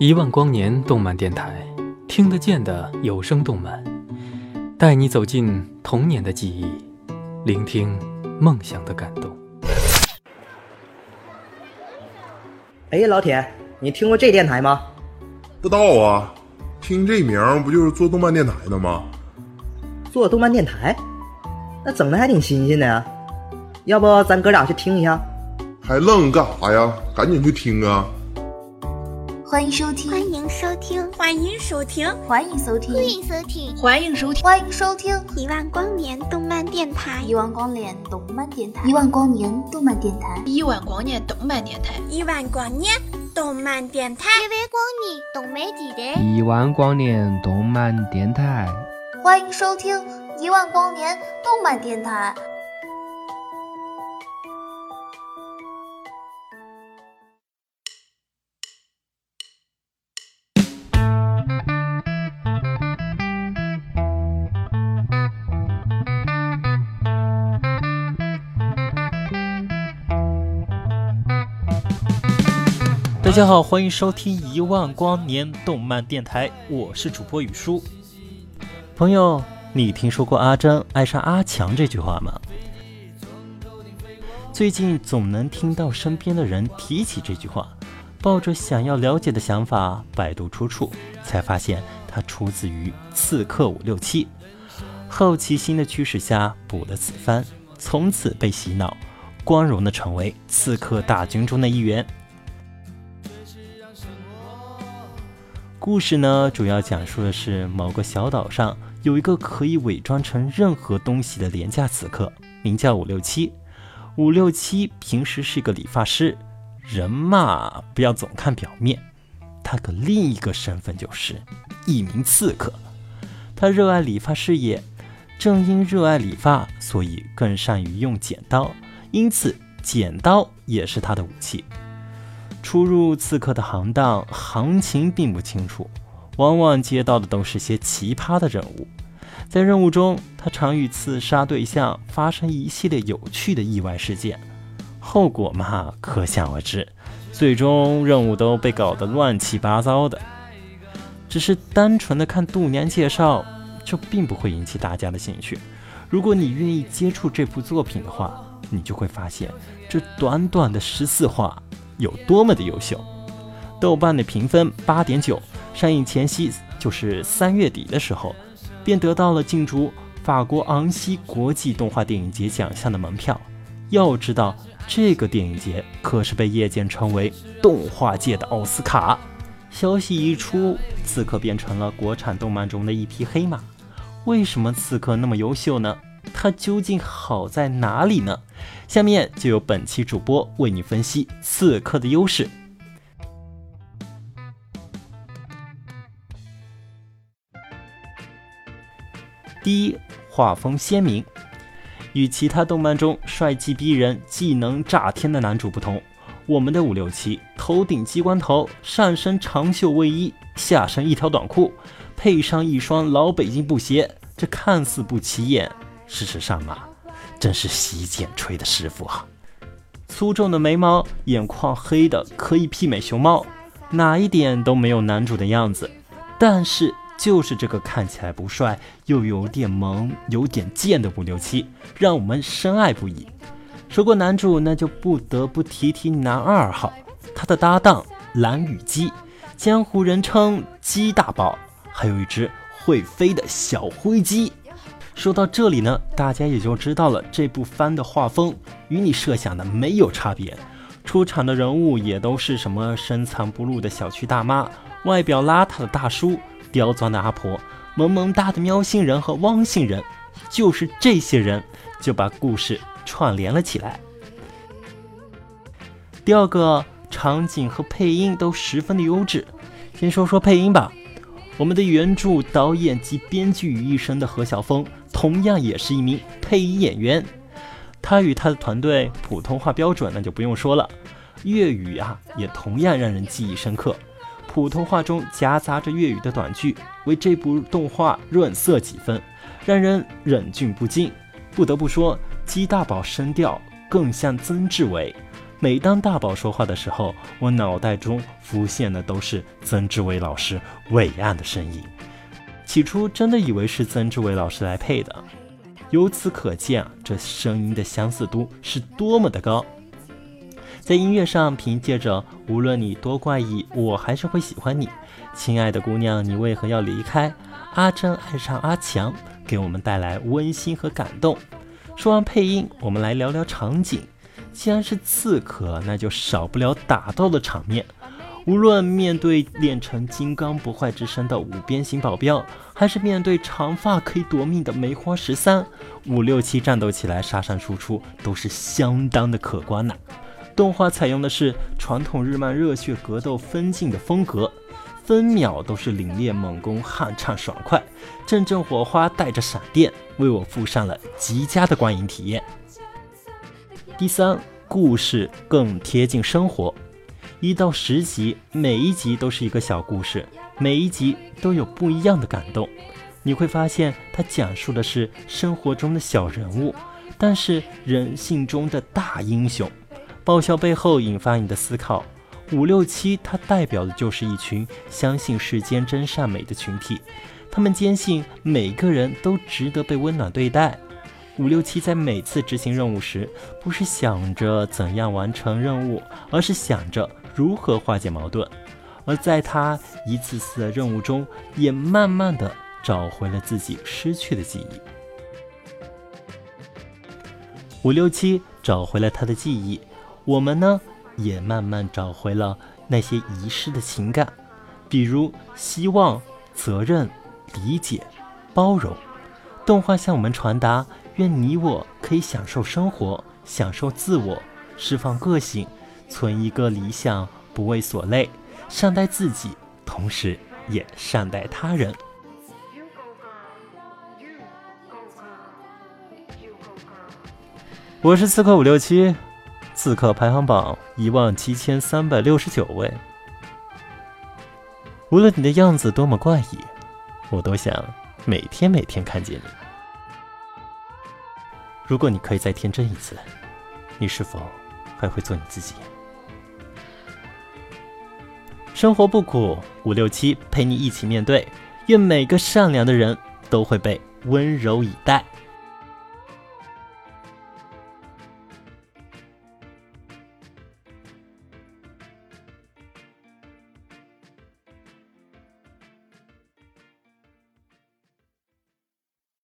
一万光年动漫电台，听得见的有声动漫，带你走进童年的记忆，聆听梦想的感动。哎，老铁，你听过这电台吗？不知道啊，听这名儿不就是做动漫电台的吗？做动漫电台，那整的还挺新鲜的呀。要不咱哥俩去听一下？还愣干啥呀？赶紧去听啊！欢迎收听，欢迎收听，欢迎收听，欢迎收听，欢迎收听，欢迎收听，欢迎收听。一万光年动漫电台，一万光年动漫电台，一万光年动漫电台，一万光年动漫电台，一万光年动漫电台，一万光年动漫电台，一万光年动漫电台，欢迎收听。一万光年动漫电台。大家好，欢迎收听一万光年动漫电台，我是主播雨叔。朋友，你听说过阿珍爱上阿强这句话吗？最近总能听到身边的人提起这句话，抱着想要了解的想法，百度出处，才发现它出自于《刺客伍六七》。好奇心的驱使下补了此番，从此被洗脑，光荣的成为刺客大军中的一员。故事呢，主要讲述的是某个小岛上有一个可以伪装成任何东西的廉价刺客，名叫五六七。五六七平时是一个理发师，人嘛，不要总看表面，他可另一个身份就是一名刺客。他热爱理发事业，正因热爱理发，所以更善于用剪刀，因此剪刀也是他的武器。初入刺客的行当，行情并不清楚，往往接到的都是些奇葩的任务。在任务中，他常与刺杀对象发生一系列有趣的意外事件，后果嘛，可想而知。最终任务都被搞得乱七八糟的。只是单纯的看度娘介绍，就并不会引起大家的兴趣。如果你愿意接触这部作品的话，你就会发现，这短短的十四话。有多么的优秀！豆瓣的评分八点九，上映前夕就是三月底的时候，便得到了进驻法国昂西国际动画电影节奖项的门票。要知道，这个电影节可是被业界称为动画界的奥斯卡。消息一出，刺客变成了国产动漫中的一匹黑马。为什么刺客那么优秀呢？它究竟好在哪里呢？下面就由本期主播为你分析刺客的优势。第一，画风鲜明。与其他动漫中帅气逼人、技能炸天的男主不同，我们的五六七头顶机关头，上身长袖卫衣，下身一条短裤，配上一双老北京布鞋，这看似不起眼。事实上嘛，真是洗剪吹的师傅啊！粗重的眉毛，眼眶黑的可以媲美熊猫，哪一点都没有男主的样子。但是就是这个看起来不帅又有点萌、有点贱的五六七，让我们深爱不已。说过男主，那就不得不提提男二号，他的搭档蓝羽鸡，江湖人称鸡大宝，还有一只会飞的小灰鸡。说到这里呢，大家也就知道了这部番的画风与你设想的没有差别，出场的人物也都是什么深藏不露的小区大妈、外表邋遢的大叔、刁钻的阿婆、萌萌哒的喵星人和汪星人，就是这些人就把故事串联了起来。第二个场景和配音都十分的优质，先说说配音吧。我们的原著导演及编剧于一身的何小峰，同样也是一名配音演员。他与他的团队普通话标准那就不用说了，粤语啊也同样让人记忆深刻。普通话中夹杂着粤语的短句，为这部动画润色几分，让人忍俊不禁。不得不说，鸡大宝声调更像曾志伟，每当大宝说话的时候，我脑袋中浮现的都是曾志伟老师伟岸的身影。起初真的以为是曾志伟老师来配的，由此可见啊，这声音的相似度是多么的高。在音乐上，凭借着“无论你多怪异，我还是会喜欢你”，亲爱的姑娘，你为何要离开？阿珍爱上阿强，给我们带来温馨和感动。说完配音，我们来聊聊场景。既然是刺客，那就少不了打斗的场面。无论面对练成金刚不坏之身的五边形保镖，还是面对长发可以夺命的梅花十三，五六七战斗起来杀伤输出都是相当的可观呐。动画采用的是传统日漫热血格斗分镜的风格，分秒都是凛冽猛攻，酣畅爽快，阵阵火花带着闪电，为我附上了极佳的观影体验。第三，故事更贴近生活，一到十集，每一集都是一个小故事，每一集都有不一样的感动。你会发现，它讲述的是生活中的小人物，但是人性中的大英雄。爆笑背后引发你的思考，五六七它代表的就是一群相信世间真善美的群体，他们坚信每个人都值得被温暖对待。五六七在每次执行任务时，不是想着怎样完成任务，而是想着如何化解矛盾，而在他一次次的任务中，也慢慢的找回了自己失去的记忆。五六七找回了他的记忆。我们呢，也慢慢找回了那些遗失的情感，比如希望、责任、理解、包容。动画向我们传达：愿你我可以享受生活，享受自我，释放个性，存一个理想，不为所累，善待自己，同时也善待他人。我是刺客五六七。刺客排行榜一万七千三百六十九位。无论你的样子多么怪异，我都想每天每天看见你。如果你可以再天真一次，你是否还会做你自己？生活不苦，五六七陪你一起面对。愿每个善良的人都会被温柔以待。